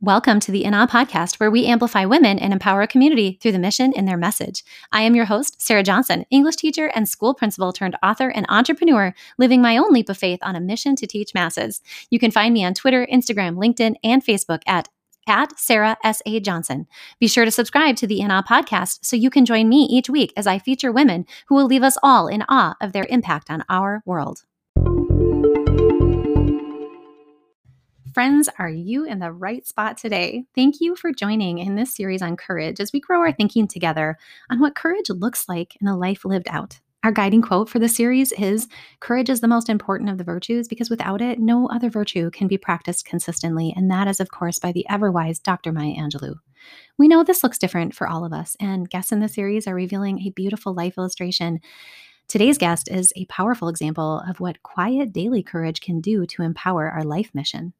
Welcome to the In Awe podcast, where we amplify women and empower a community through the mission and their message. I am your host, Sarah Johnson, English teacher and school principal turned author and entrepreneur, living my own leap of faith on a mission to teach masses. You can find me on Twitter, Instagram, LinkedIn, and Facebook at at Sarah S.A. Johnson. Be sure to subscribe to the In Awe podcast so you can join me each week as I feature women who will leave us all in awe of their impact on our world. Friends, are you in the right spot today? Thank you for joining in this series on courage as we grow our thinking together on what courage looks like in a life lived out. Our guiding quote for the series is Courage is the most important of the virtues because without it, no other virtue can be practiced consistently. And that is, of course, by the ever wise Dr. Maya Angelou. We know this looks different for all of us, and guests in the series are revealing a beautiful life illustration. Today's guest is a powerful example of what quiet daily courage can do to empower our life mission.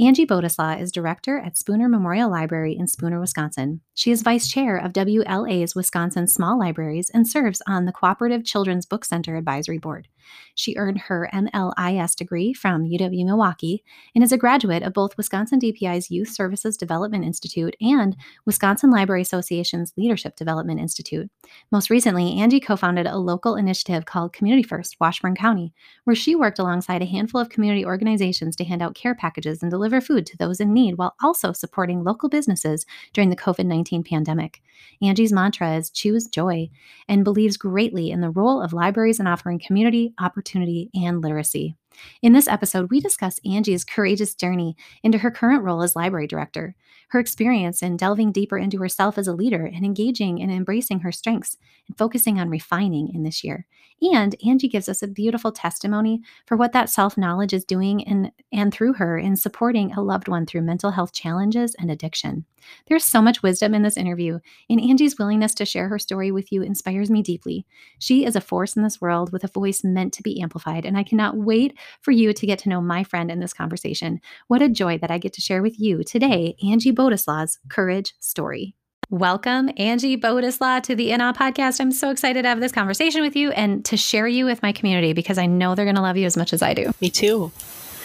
Angie Bodzislaw is director at Spooner Memorial Library in Spooner, Wisconsin. She is vice chair of WLA's Wisconsin Small Libraries and serves on the Cooperative Children's Book Center Advisory Board. She earned her MLIS degree from UW Milwaukee and is a graduate of both Wisconsin DPI's Youth Services Development Institute and Wisconsin Library Association's Leadership Development Institute. Most recently, Angie co founded a local initiative called Community First Washburn County, where she worked alongside a handful of community organizations to hand out care packages and deliver food to those in need while also supporting local businesses during the COVID 19 pandemic. Angie's mantra is choose joy and believes greatly in the role of libraries in offering community, opportunity, and literacy. In this episode, we discuss Angie's courageous journey into her current role as library director, her experience in delving deeper into herself as a leader and engaging and embracing her strengths and focusing on refining in this year. And Angie gives us a beautiful testimony for what that self knowledge is doing in, and through her in supporting a loved one through mental health challenges and addiction. There's so much wisdom in this interview, and Angie's willingness to share her story with you inspires me deeply. She is a force in this world with a voice meant to be amplified, and I cannot wait for you to get to know my friend in this conversation. What a joy that I get to share with you today Angie Bodzislaw's courage story. Welcome, Angie Bodeslaw, to the In Awe podcast. I'm so excited to have this conversation with you and to share you with my community because I know they're going to love you as much as I do. Me too.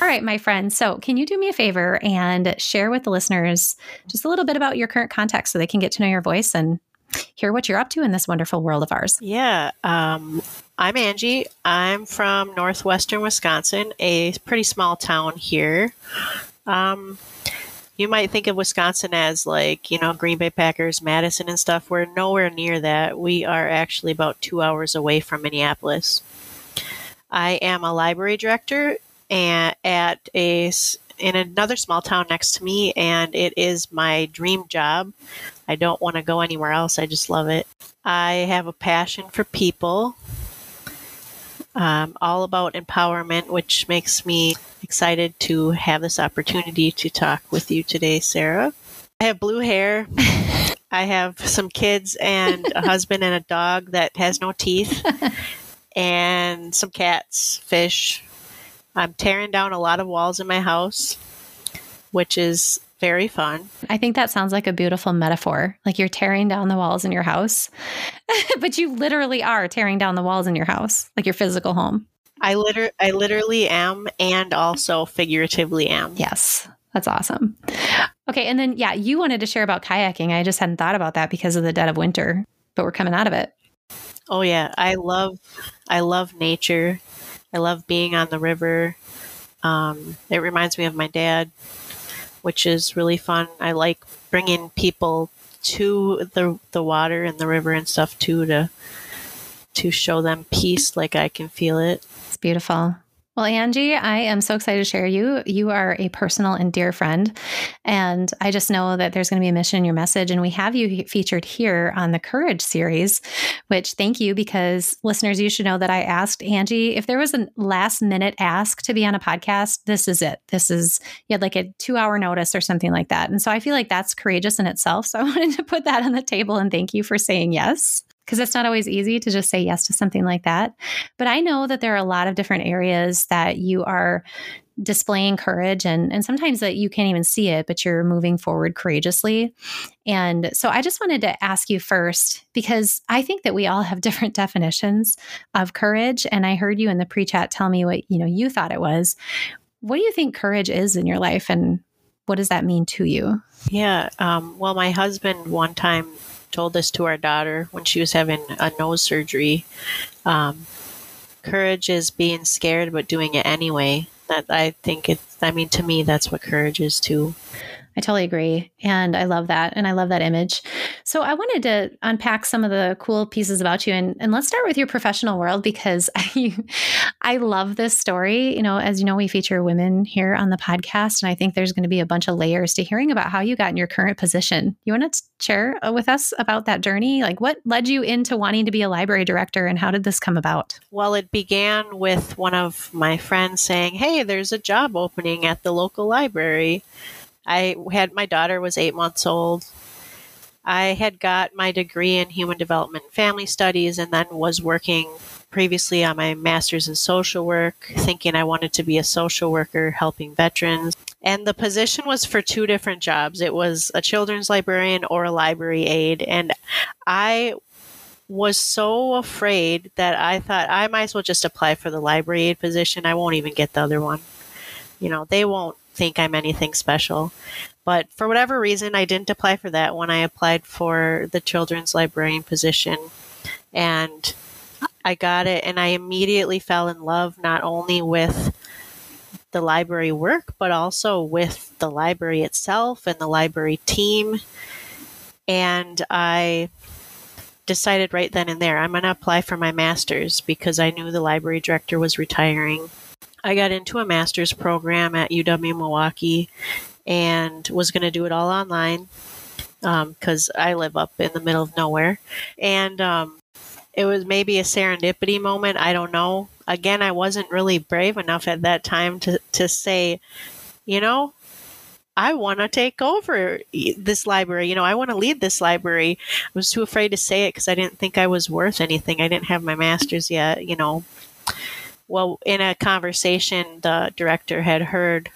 All right, my friend. So, can you do me a favor and share with the listeners just a little bit about your current context so they can get to know your voice and hear what you're up to in this wonderful world of ours? Yeah. Um, I'm Angie. I'm from northwestern Wisconsin, a pretty small town here. Um, you might think of Wisconsin as like, you know, Green Bay Packers, Madison and stuff. We're nowhere near that. We are actually about two hours away from Minneapolis. I am a library director and at a in another small town next to me, and it is my dream job. I don't want to go anywhere else. I just love it. I have a passion for people, um, all about empowerment, which makes me excited to have this opportunity to talk with you today, Sarah. I have blue hair. I have some kids and a husband and a dog that has no teeth, and some cats, fish. I'm tearing down a lot of walls in my house, which is very fun. I think that sounds like a beautiful metaphor. Like you're tearing down the walls in your house, but you literally are tearing down the walls in your house, like your physical home. I liter- I literally am and also figuratively am. Yes. That's awesome. Okay, and then yeah, you wanted to share about kayaking. I just hadn't thought about that because of the dead of winter, but we're coming out of it. Oh yeah, I love I love nature. I love being on the river. Um, it reminds me of my dad, which is really fun. I like bringing people to the the water and the river and stuff too to to show them peace like I can feel it. It's beautiful. Well, Angie, I am so excited to share you. You are a personal and dear friend. And I just know that there's going to be a mission in your message. And we have you featured here on the Courage series, which thank you because listeners, you should know that I asked Angie if there was a last minute ask to be on a podcast. This is it. This is, you had like a two hour notice or something like that. And so I feel like that's courageous in itself. So I wanted to put that on the table and thank you for saying yes because it's not always easy to just say yes to something like that. But I know that there are a lot of different areas that you are displaying courage and and sometimes that you can't even see it but you're moving forward courageously and so i just wanted to ask you first because i think that we all have different definitions of courage and i heard you in the pre-chat tell me what you know you thought it was what do you think courage is in your life and what does that mean to you? Yeah. Um, well, my husband one time told this to our daughter when she was having a nose surgery. Um, courage is being scared but doing it anyway. That I think it's. I mean, to me, that's what courage is too. I totally agree. And I love that. And I love that image. So I wanted to unpack some of the cool pieces about you. And, and let's start with your professional world because I, I love this story. You know, as you know, we feature women here on the podcast. And I think there's going to be a bunch of layers to hearing about how you got in your current position. You want to share uh, with us about that journey? Like what led you into wanting to be a library director and how did this come about? Well, it began with one of my friends saying, Hey, there's a job opening at the local library. I had my daughter was eight months old. I had got my degree in human development and family studies and then was working previously on my master's in social work, thinking I wanted to be a social worker helping veterans. And the position was for two different jobs it was a children's librarian or a library aide. And I was so afraid that I thought I might as well just apply for the library aide position. I won't even get the other one. You know, they won't think I'm anything special. But for whatever reason, I didn't apply for that when I applied for the children's librarian position. And I got it, and I immediately fell in love not only with the library work, but also with the library itself and the library team. And I decided right then and there I'm going to apply for my master's because I knew the library director was retiring. I got into a master's program at UW Milwaukee and was going to do it all online because um, I live up in the middle of nowhere. And um, it was maybe a serendipity moment. I don't know. Again, I wasn't really brave enough at that time to, to say, you know, I want to take over this library. You know, I want to lead this library. I was too afraid to say it because I didn't think I was worth anything. I didn't have my master's yet, you know well, in a conversation, the director had heard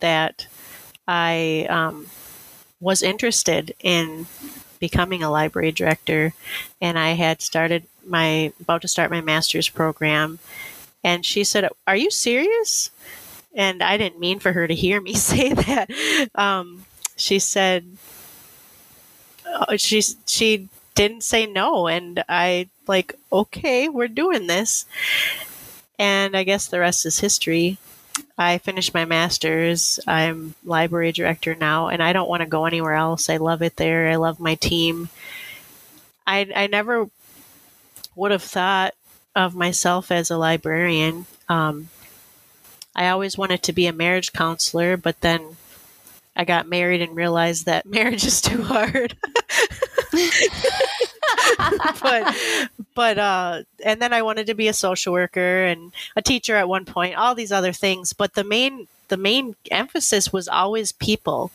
that I um, was interested in becoming a library director, and I had started my about to start my master's program. And she said, "Are you serious?" And I didn't mean for her to hear me say that. Um, she said, uh, she she didn't say no, and I like, okay, we're doing this. And I guess the rest is history. I finished my master's. I'm library director now, and I don't want to go anywhere else. I love it there. I love my team. I, I never would have thought of myself as a librarian. Um, I always wanted to be a marriage counselor, but then I got married and realized that marriage is too hard. but but uh and then I wanted to be a social worker and a teacher at one point, all these other things, but the main the main emphasis was always people.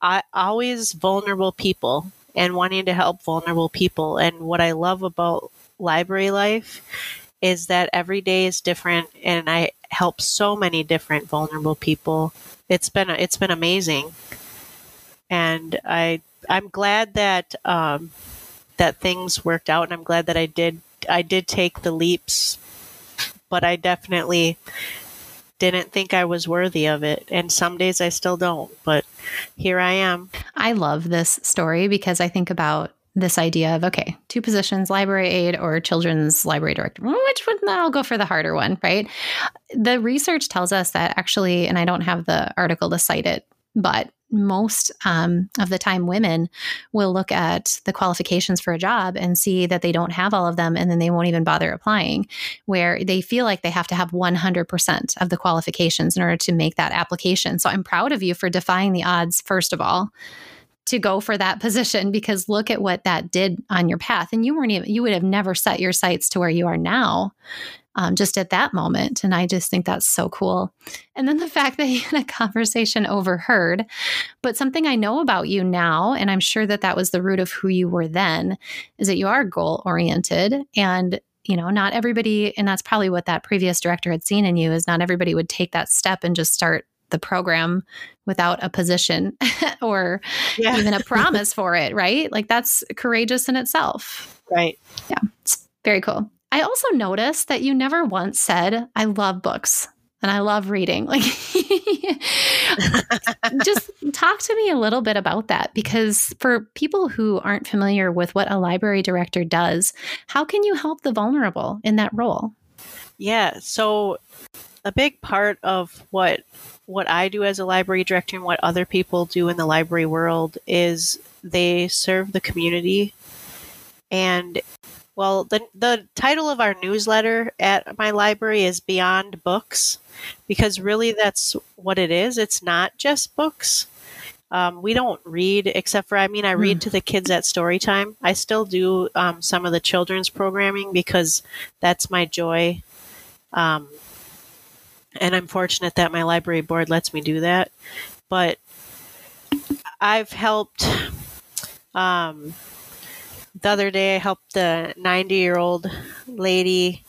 I always vulnerable people and wanting to help vulnerable people. And what I love about library life is that every day is different and I help so many different vulnerable people. It's been it's been amazing. And I I'm glad that um, that things worked out, and I'm glad that I did. I did take the leaps, but I definitely didn't think I was worthy of it. And some days I still don't, but here I am. I love this story because I think about this idea of okay, two positions, library aide or children's library director. Which one? I'll go for the harder one, right? The research tells us that actually, and I don't have the article to cite it, but most um, of the time women will look at the qualifications for a job and see that they don't have all of them and then they won't even bother applying where they feel like they have to have 100% of the qualifications in order to make that application. So i'm proud of you for defying the odds first of all to go for that position because look at what that did on your path. And you weren't even you would have never set your sights to where you are now um, just at that moment. And I just think that's so cool. And then the fact that you had a conversation overheard, but something I know about you now, and I'm sure that that was the root of who you were then, is that you are goal oriented and you know not everybody and that's probably what that previous director had seen in you is not everybody would take that step and just start the program without a position or yeah. even a promise for it right like that's courageous in itself right yeah it's very cool I also noticed that you never once said, I love books. and I love reading. Like, just talk to me a little bit about that because for people who aren't familiar with what a library director does, how can you help the vulnerable in that role? Yeah, so a big part of what what I do as a library director and what other people do in the library world is they serve the community. And well, the the title of our newsletter at my library is Beyond Books because really that's what it is. It's not just books. Um, we don't read except for I mean I read mm. to the kids at story time. I still do um, some of the children's programming because that's my joy. Um, and I'm fortunate that my library board lets me do that. But I've helped. Um, the other day, I helped the 90 year old lady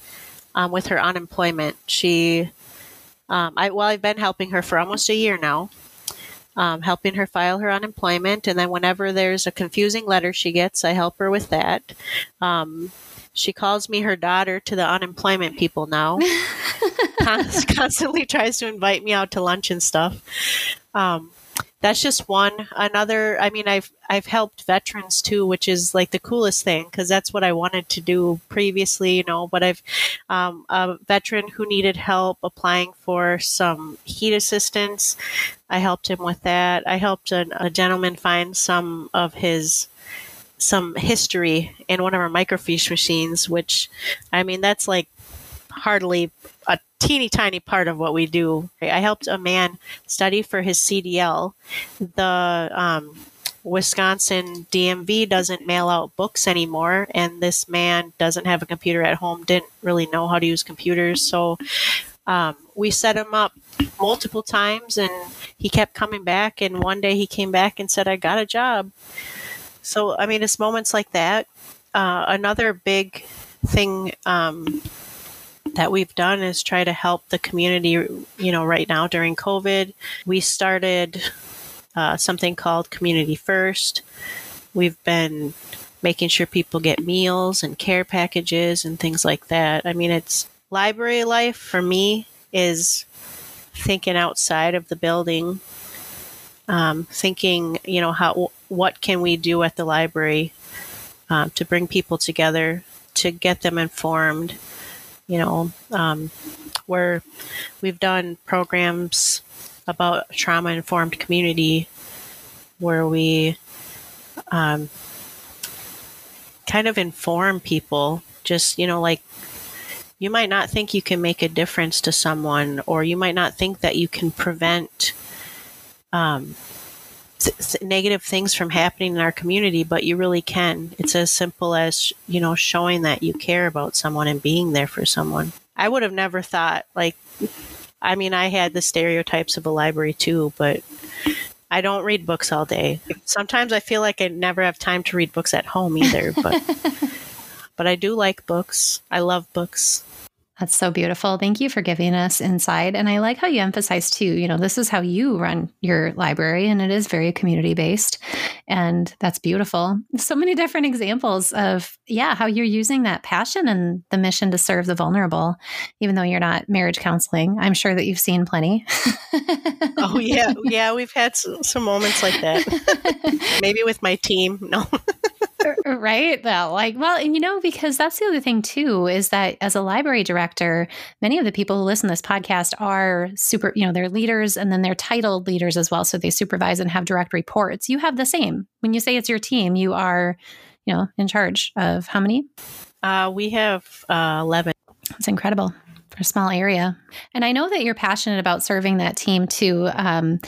um, with her unemployment. She, um, I well, I've been helping her for almost a year now. Um, helping her file her unemployment, and then whenever there's a confusing letter she gets, I help her with that. Um, she calls me her daughter to the unemployment people now. Constantly tries to invite me out to lunch and stuff. That's just one. Another, I mean, I've I've helped veterans too, which is like the coolest thing because that's what I wanted to do previously, you know. But I've um, a veteran who needed help applying for some heat assistance. I helped him with that. I helped a, a gentleman find some of his some history in one of our microfiche machines, which I mean, that's like hardly a teeny tiny part of what we do. I helped a man study for his CDL. The um, Wisconsin DMV doesn't mail out books anymore, and this man doesn't have a computer at home, didn't really know how to use computers. So um, we set him up multiple times, and he kept coming back. And one day he came back and said, I got a job. So, I mean, it's moments like that. Uh, another big thing um, that we've done is try to help the community, you know, right now during COVID. We started uh, something called Community First. We've been making sure people get meals and care packages and things like that. I mean, it's library life for me is thinking outside of the building, um, thinking, you know, how what can we do at the library um, to bring people together, to get them informed. You know, um, where we've done programs about trauma informed community where we um, kind of inform people, just, you know, like you might not think you can make a difference to someone, or you might not think that you can prevent um, negative things from happening in our community, but you really can. It's as simple as, you know, showing that you care about someone and being there for someone. I would have never thought, like, I mean, I had the stereotypes of a library too, but I don't read books all day. Sometimes I feel like I never have time to read books at home either, but but I do like books. I love books. That's so beautiful. Thank you for giving us insight. And I like how you emphasize too, you know, this is how you run your library and it is very community based. And that's beautiful. So many different examples of, yeah, how you're using that passion and the mission to serve the vulnerable, even though you're not marriage counseling. I'm sure that you've seen plenty. oh, yeah. Yeah. We've had some moments like that. Maybe with my team. No. right though like well and you know because that's the other thing too is that as a library director many of the people who listen to this podcast are super you know they're leaders and then they're titled leaders as well so they supervise and have direct reports. You have the same. When you say it's your team you are you know in charge of how many? Uh, we have uh, 11 it's incredible for a small area. And I know that you're passionate about serving that team too. Um,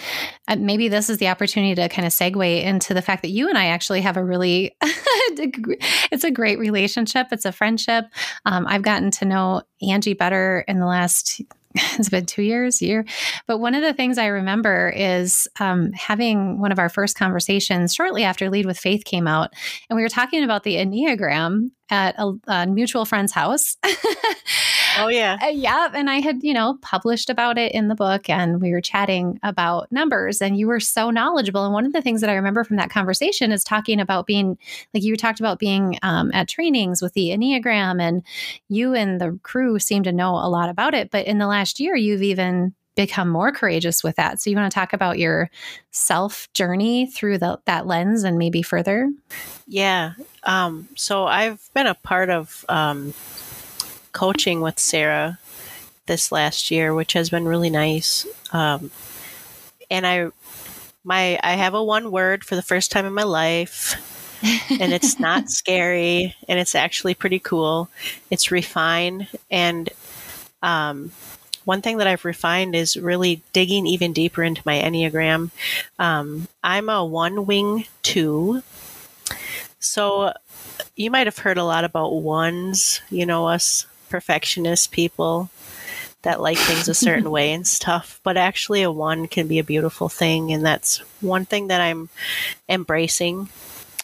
uh, maybe this is the opportunity to kind of segue into the fact that you and I actually have a really, it's a great relationship. It's a friendship. Um, I've gotten to know Angie better in the last it's been two years, year. But one of the things I remember is um, having one of our first conversations shortly after Lead with Faith came out, and we were talking about the Enneagram. at a, a mutual friend's house. oh yeah. Uh, yeah, and I had, you know, published about it in the book and we were chatting about numbers and you were so knowledgeable and one of the things that I remember from that conversation is talking about being like you talked about being um, at trainings with the Enneagram and you and the crew seem to know a lot about it, but in the last year you've even become more courageous with that. So you want to talk about your self journey through the, that lens and maybe further? Yeah. Um, so I've been a part of um, coaching with Sarah this last year, which has been really nice. Um, and I, my, I have a one word for the first time in my life. and it's not scary and it's actually pretty cool. It's refine and um, one thing that I've refined is really digging even deeper into my Enneagram. Um, I'm a one wing two. So you might have heard a lot about ones, you know, us perfectionist people that like things a certain way and stuff. But actually, a one can be a beautiful thing. And that's one thing that I'm embracing.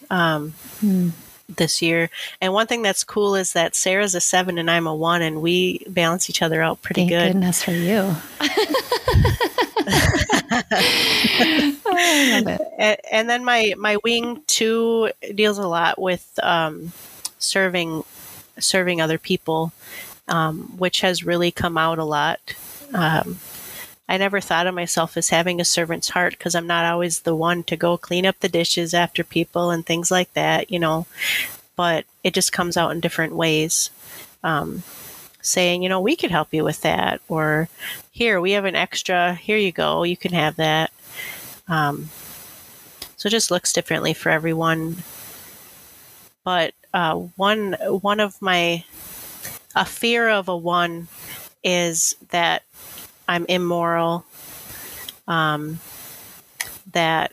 Um, mm this year. And one thing that's cool is that Sarah's a seven and I'm a one, and we balance each other out pretty Thank good. Goodness for you. and, and, then my my wing two deals a lot with um, serving serving other people, um, which has really come out a lot. Um, I never thought of myself as having a servant's heart because I'm not always the one to go clean up the dishes after people and things like that, you know. But it just comes out in different ways. Um, saying, you know, we could help you with that, or here, we have an extra, here you go, you can have that. Um, so it just looks differently for everyone. But uh, one one of my a fear of a one is that I'm immoral, um, that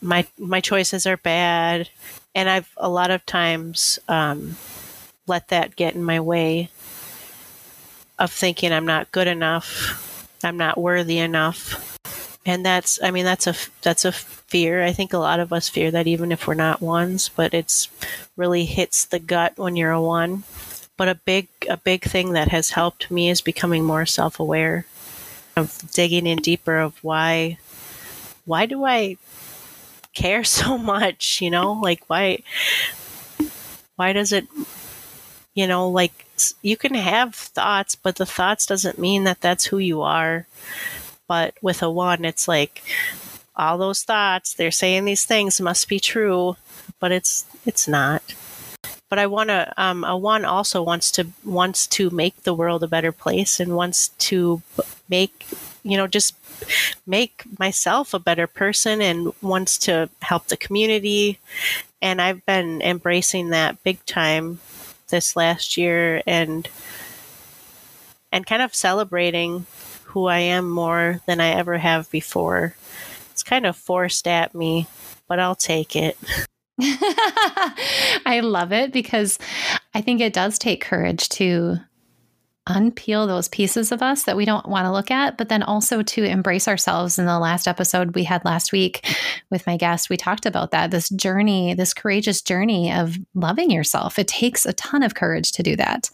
my my choices are bad, and I've a lot of times um, let that get in my way of thinking I'm not good enough, I'm not worthy enough, and that's I mean that's a that's a fear. I think a lot of us fear that even if we're not ones, but it's really hits the gut when you're a one. But a big a big thing that has helped me is becoming more self aware of digging in deeper of why why do I care so much, you know? Like why why does it you know, like you can have thoughts, but the thoughts doesn't mean that that's who you are. But with a one, it's like all those thoughts, they're saying these things must be true, but it's it's not but I want to. Um, a one also wants to wants to make the world a better place and wants to make you know just make myself a better person and wants to help the community. And I've been embracing that big time this last year and and kind of celebrating who I am more than I ever have before. It's kind of forced at me, but I'll take it. I love it because I think it does take courage to unpeel those pieces of us that we don't want to look at, but then also to embrace ourselves. In the last episode we had last week with my guest, we talked about that this journey, this courageous journey of loving yourself. It takes a ton of courage to do that.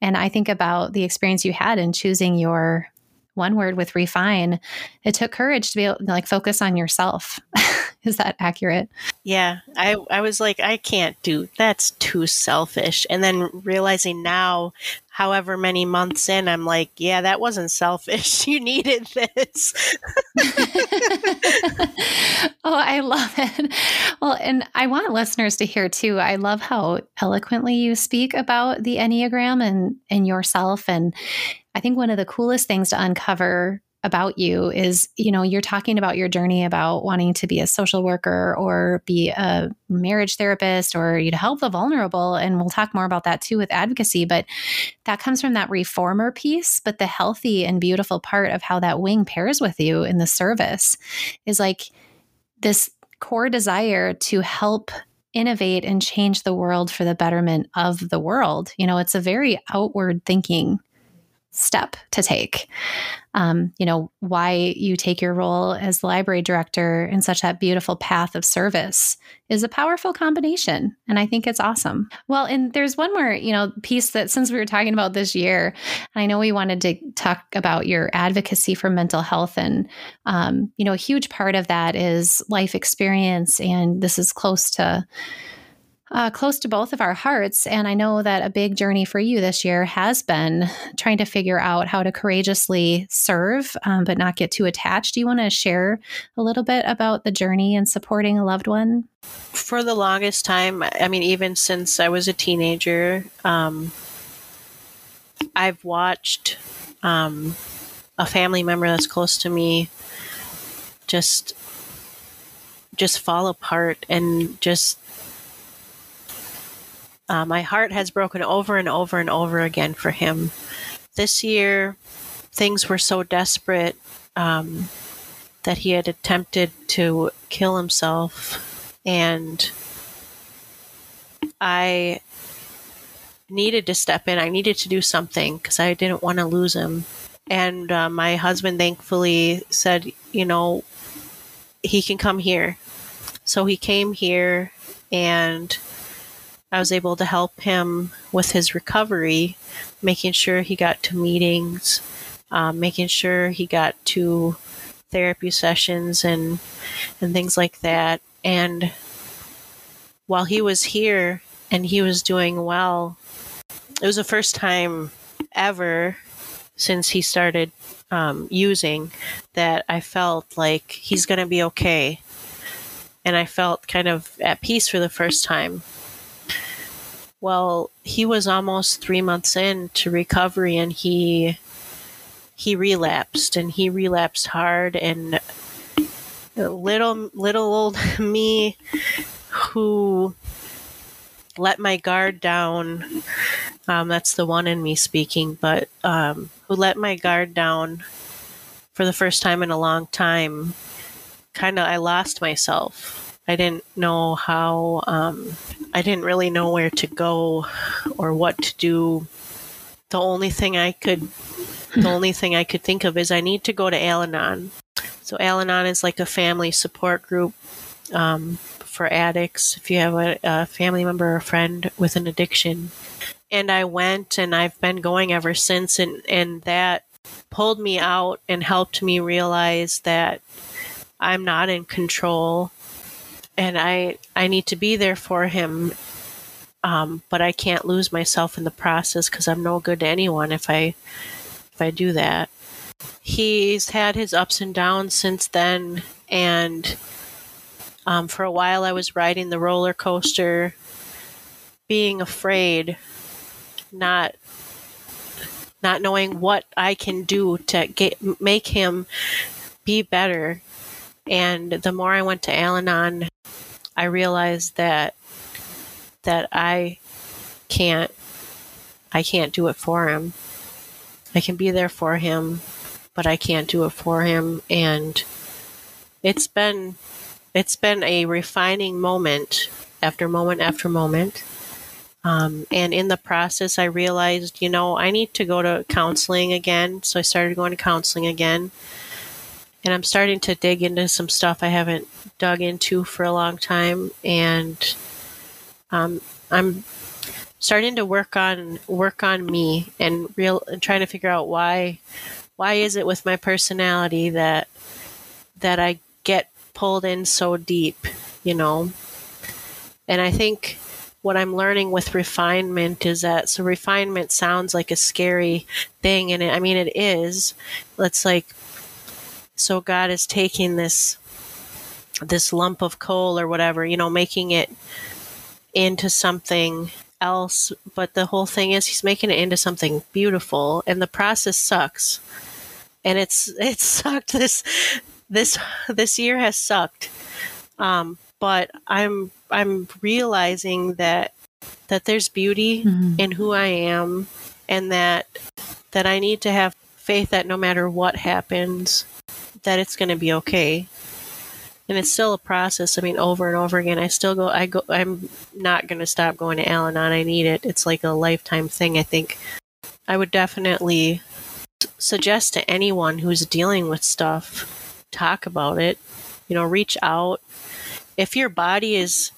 And I think about the experience you had in choosing your one word with refine, it took courage to be able to like focus on yourself. Is that accurate? Yeah. I, I was like, I can't do that's too selfish. And then realizing now, however many months in, I'm like, yeah, that wasn't selfish. You needed this. oh, I love it. Well, and I want listeners to hear too. I love how eloquently you speak about the Enneagram and and yourself and I think one of the coolest things to uncover about you is you know you're talking about your journey about wanting to be a social worker or be a marriage therapist or you to help the vulnerable. And we'll talk more about that too with advocacy but that comes from that reformer piece. But the healthy and beautiful part of how that wing pairs with you in the service is like this core desire to help innovate and change the world for the betterment of the world. You know it's a very outward thinking step to take. Um, you know, why you take your role as library director in such that beautiful path of service is a powerful combination. And I think it's awesome. Well, and there's one more, you know, piece that since we were talking about this year, I know we wanted to talk about your advocacy for mental health. And, um, you know, a huge part of that is life experience. And this is close to, uh, close to both of our hearts. And I know that a big journey for you this year has been trying to figure out how to courageously serve, um, but not get too attached. Do you want to share a little bit about the journey and supporting a loved one? For the longest time, I mean, even since I was a teenager, um, I've watched um, a family member that's close to me just just fall apart and just uh, my heart has broken over and over and over again for him. This year, things were so desperate um, that he had attempted to kill himself, and I needed to step in. I needed to do something because I didn't want to lose him. And uh, my husband thankfully said, you know, he can come here. So he came here and I was able to help him with his recovery, making sure he got to meetings, um, making sure he got to therapy sessions and and things like that. And while he was here and he was doing well, it was the first time ever since he started um, using that I felt like he's going to be okay. And I felt kind of at peace for the first time. Well, he was almost three months in to recovery, and he he relapsed, and he relapsed hard. And little little old me, who let my guard down. Um, that's the one in me speaking, but um, who let my guard down for the first time in a long time. Kind of, I lost myself I didn't know how, um, I didn't really know where to go or what to do. The only thing I could, the only thing I could think of is I need to go to Al Anon. So Al Anon is like a family support group um, for addicts. If you have a, a family member or friend with an addiction, and I went and I've been going ever since, and and that pulled me out and helped me realize that I'm not in control and I I need to be there for him. Um, but I can't lose myself in the process because I'm no good to anyone if I if I do that. He's had his ups and downs since then, and um, for a while I was riding the roller coaster, being afraid, not not knowing what I can do to get make him be better. And the more I went to Al Anon, I realized that that I can't I can't do it for him. I can be there for him, but I can't do it for him and it's been it's been a refining moment after moment after moment. Um, and in the process, I realized, you know, I need to go to counseling again. So I started going to counseling again and I'm starting to dig into some stuff I haven't dug into for a long time, and um, I'm starting to work on work on me and real and trying to figure out why why is it with my personality that that I get pulled in so deep, you know? And I think what I'm learning with refinement is that so refinement sounds like a scary thing and it, I mean it is. It's like so God is taking this this lump of coal or whatever, you know, making it into something else. But the whole thing is he's making it into something beautiful and the process sucks. And it's it's sucked this this this year has sucked. Um, but I'm I'm realizing that that there's beauty mm-hmm. in who I am and that that I need to have faith that no matter what happens, that it's going to be okay. And it's still a process. I mean, over and over again, I still go. I go. I'm not going to stop going to Al-Anon. I need it. It's like a lifetime thing. I think I would definitely suggest to anyone who's dealing with stuff, talk about it. You know, reach out. If your body is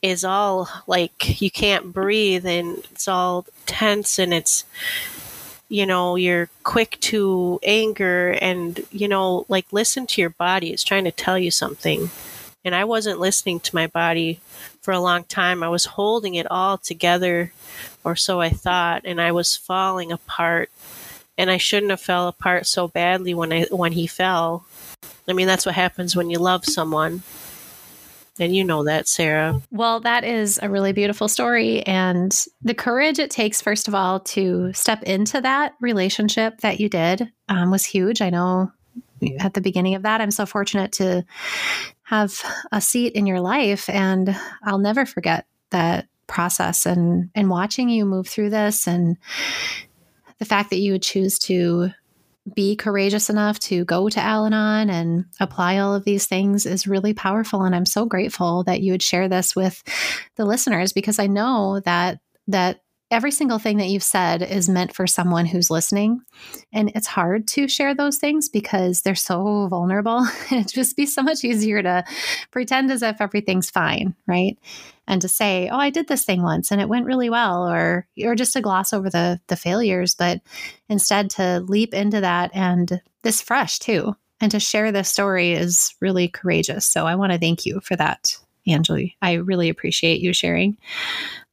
is all like you can't breathe and it's all tense and it's you know you're quick to anger and you know like listen to your body. It's trying to tell you something. And i wasn't listening to my body for a long time. I was holding it all together or so i thought and i was falling apart. And i shouldn't have fell apart so badly when i when he fell. I mean that's what happens when you love someone and you know that, Sarah. Well, that is a really beautiful story. And the courage it takes, first of all, to step into that relationship that you did um, was huge. I know at the beginning of that, I'm so fortunate to have a seat in your life. And I'll never forget that process and and watching you move through this and the fact that you would choose to be courageous enough to go to Al Anon and apply all of these things is really powerful. And I'm so grateful that you would share this with the listeners because I know that that every single thing that you've said is meant for someone who's listening. And it's hard to share those things because they're so vulnerable. It'd just be so much easier to pretend as if everything's fine, right? And to say, "Oh, I did this thing once and it went really well," or or just to gloss over the the failures, but instead to leap into that and this fresh too. And to share this story is really courageous. So I want to thank you for that, Angie. I really appreciate you sharing.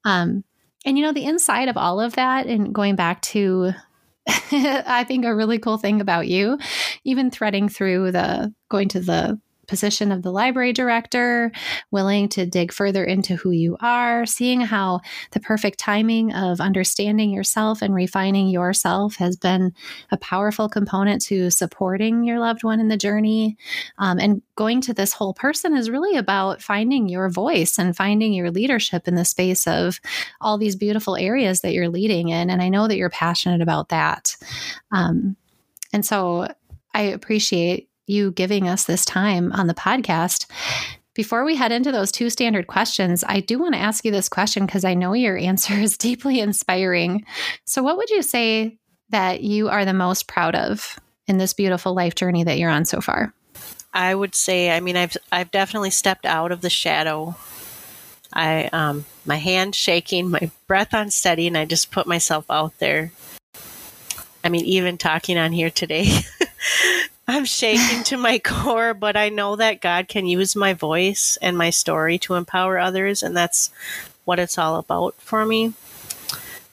Um, and you know, the inside of all of that, and going back to, I think a really cool thing about you, even threading through the going to the position of the library director, willing to dig further into who you are, seeing how the perfect timing of understanding yourself and refining yourself has been a powerful component to supporting your loved one in the journey. Um, and going to this whole person is really about finding your voice and finding your leadership in the space of all these beautiful areas that you're leading in. And I know that you're passionate about that. Um, and so I appreciate you giving us this time on the podcast. Before we head into those two standard questions, I do want to ask you this question because I know your answer is deeply inspiring. So, what would you say that you are the most proud of in this beautiful life journey that you're on so far? I would say, I mean, I've I've definitely stepped out of the shadow. I um, my hand shaking, my breath unsteady, and I just put myself out there. I mean, even talking on here today, I'm shaking to my core, but I know that God can use my voice and my story to empower others, and that's what it's all about for me.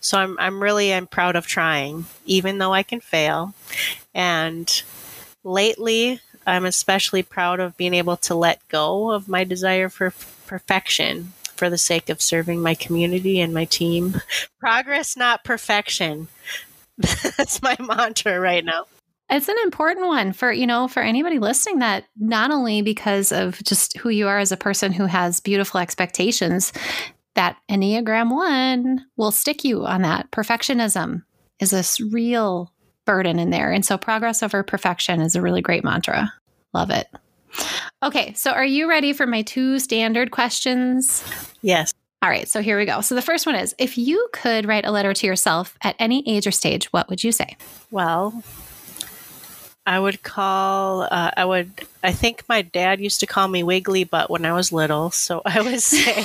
So I'm I'm really I'm proud of trying, even though I can fail. And lately, I'm especially proud of being able to let go of my desire for perfection for the sake of serving my community and my team. Progress, not perfection. That's my mantra right now. It's an important one for, you know, for anybody listening that not only because of just who you are as a person who has beautiful expectations, that Enneagram 1 will stick you on that. Perfectionism is this real burden in there. And so progress over perfection is a really great mantra. Love it. Okay, so are you ready for my two standard questions? Yes. All right, so here we go. So the first one is if you could write a letter to yourself at any age or stage, what would you say? Well, I would call, uh, I would, I think my dad used to call me Wiggly Butt when I was little. So I would say,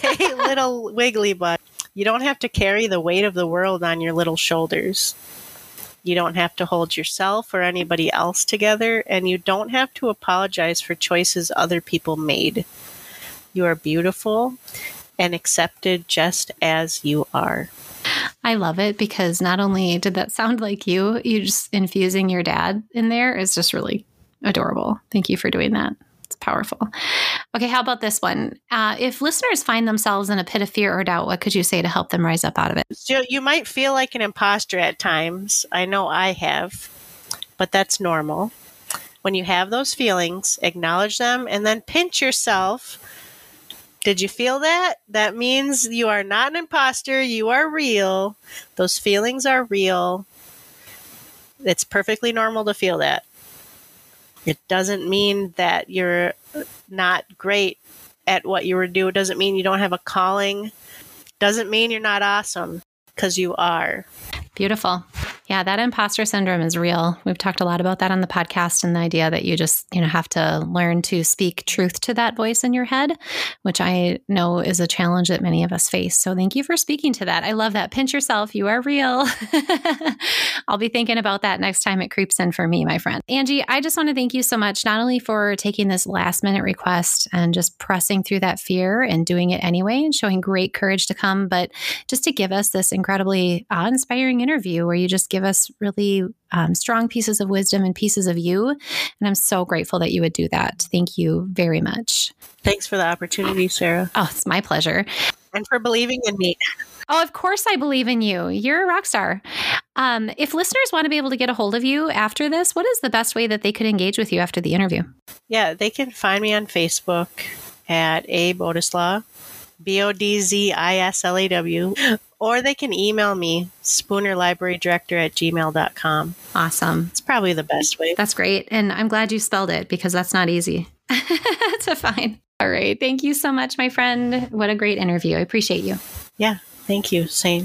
hey, little Wiggly Butt, you don't have to carry the weight of the world on your little shoulders. You don't have to hold yourself or anybody else together, and you don't have to apologize for choices other people made. You are beautiful and accepted just as you are. I love it because not only did that sound like you, you just infusing your dad in there is just really adorable. Thank you for doing that. It's powerful. Okay, how about this one? Uh, if listeners find themselves in a pit of fear or doubt, what could you say to help them rise up out of it? So you might feel like an imposter at times. I know I have, but that's normal. When you have those feelings, acknowledge them and then pinch yourself did you feel that? That means you are not an imposter. You are real. Those feelings are real. It's perfectly normal to feel that. It doesn't mean that you're not great at what you were doing. It doesn't mean you don't have a calling. Doesn't mean you're not awesome because you are. Beautiful. Yeah, that imposter syndrome is real. We've talked a lot about that on the podcast and the idea that you just, you know, have to learn to speak truth to that voice in your head, which I know is a challenge that many of us face. So thank you for speaking to that. I love that. Pinch yourself. You are real. I'll be thinking about that next time it creeps in for me, my friend. Angie, I just want to thank you so much, not only for taking this last minute request and just pressing through that fear and doing it anyway and showing great courage to come, but just to give us this incredibly awe inspiring interview where you just give us really um, strong pieces of wisdom and pieces of you. And I'm so grateful that you would do that. Thank you very much. Thanks for the opportunity, Sarah. Oh, it's my pleasure. And for believing in me. Oh, of course I believe in you. You're a rock star. Um, if listeners want to be able to get a hold of you after this, what is the best way that they could engage with you after the interview? Yeah, they can find me on Facebook at A Bodzislaw, B O D Z I S L A W, or they can email me, Spooner Library Director at gmail.com. Awesome. It's probably the best way. That's great. And I'm glad you spelled it because that's not easy to find. All right. Thank you so much, my friend. What a great interview. I appreciate you. Yeah. Thank you. Same.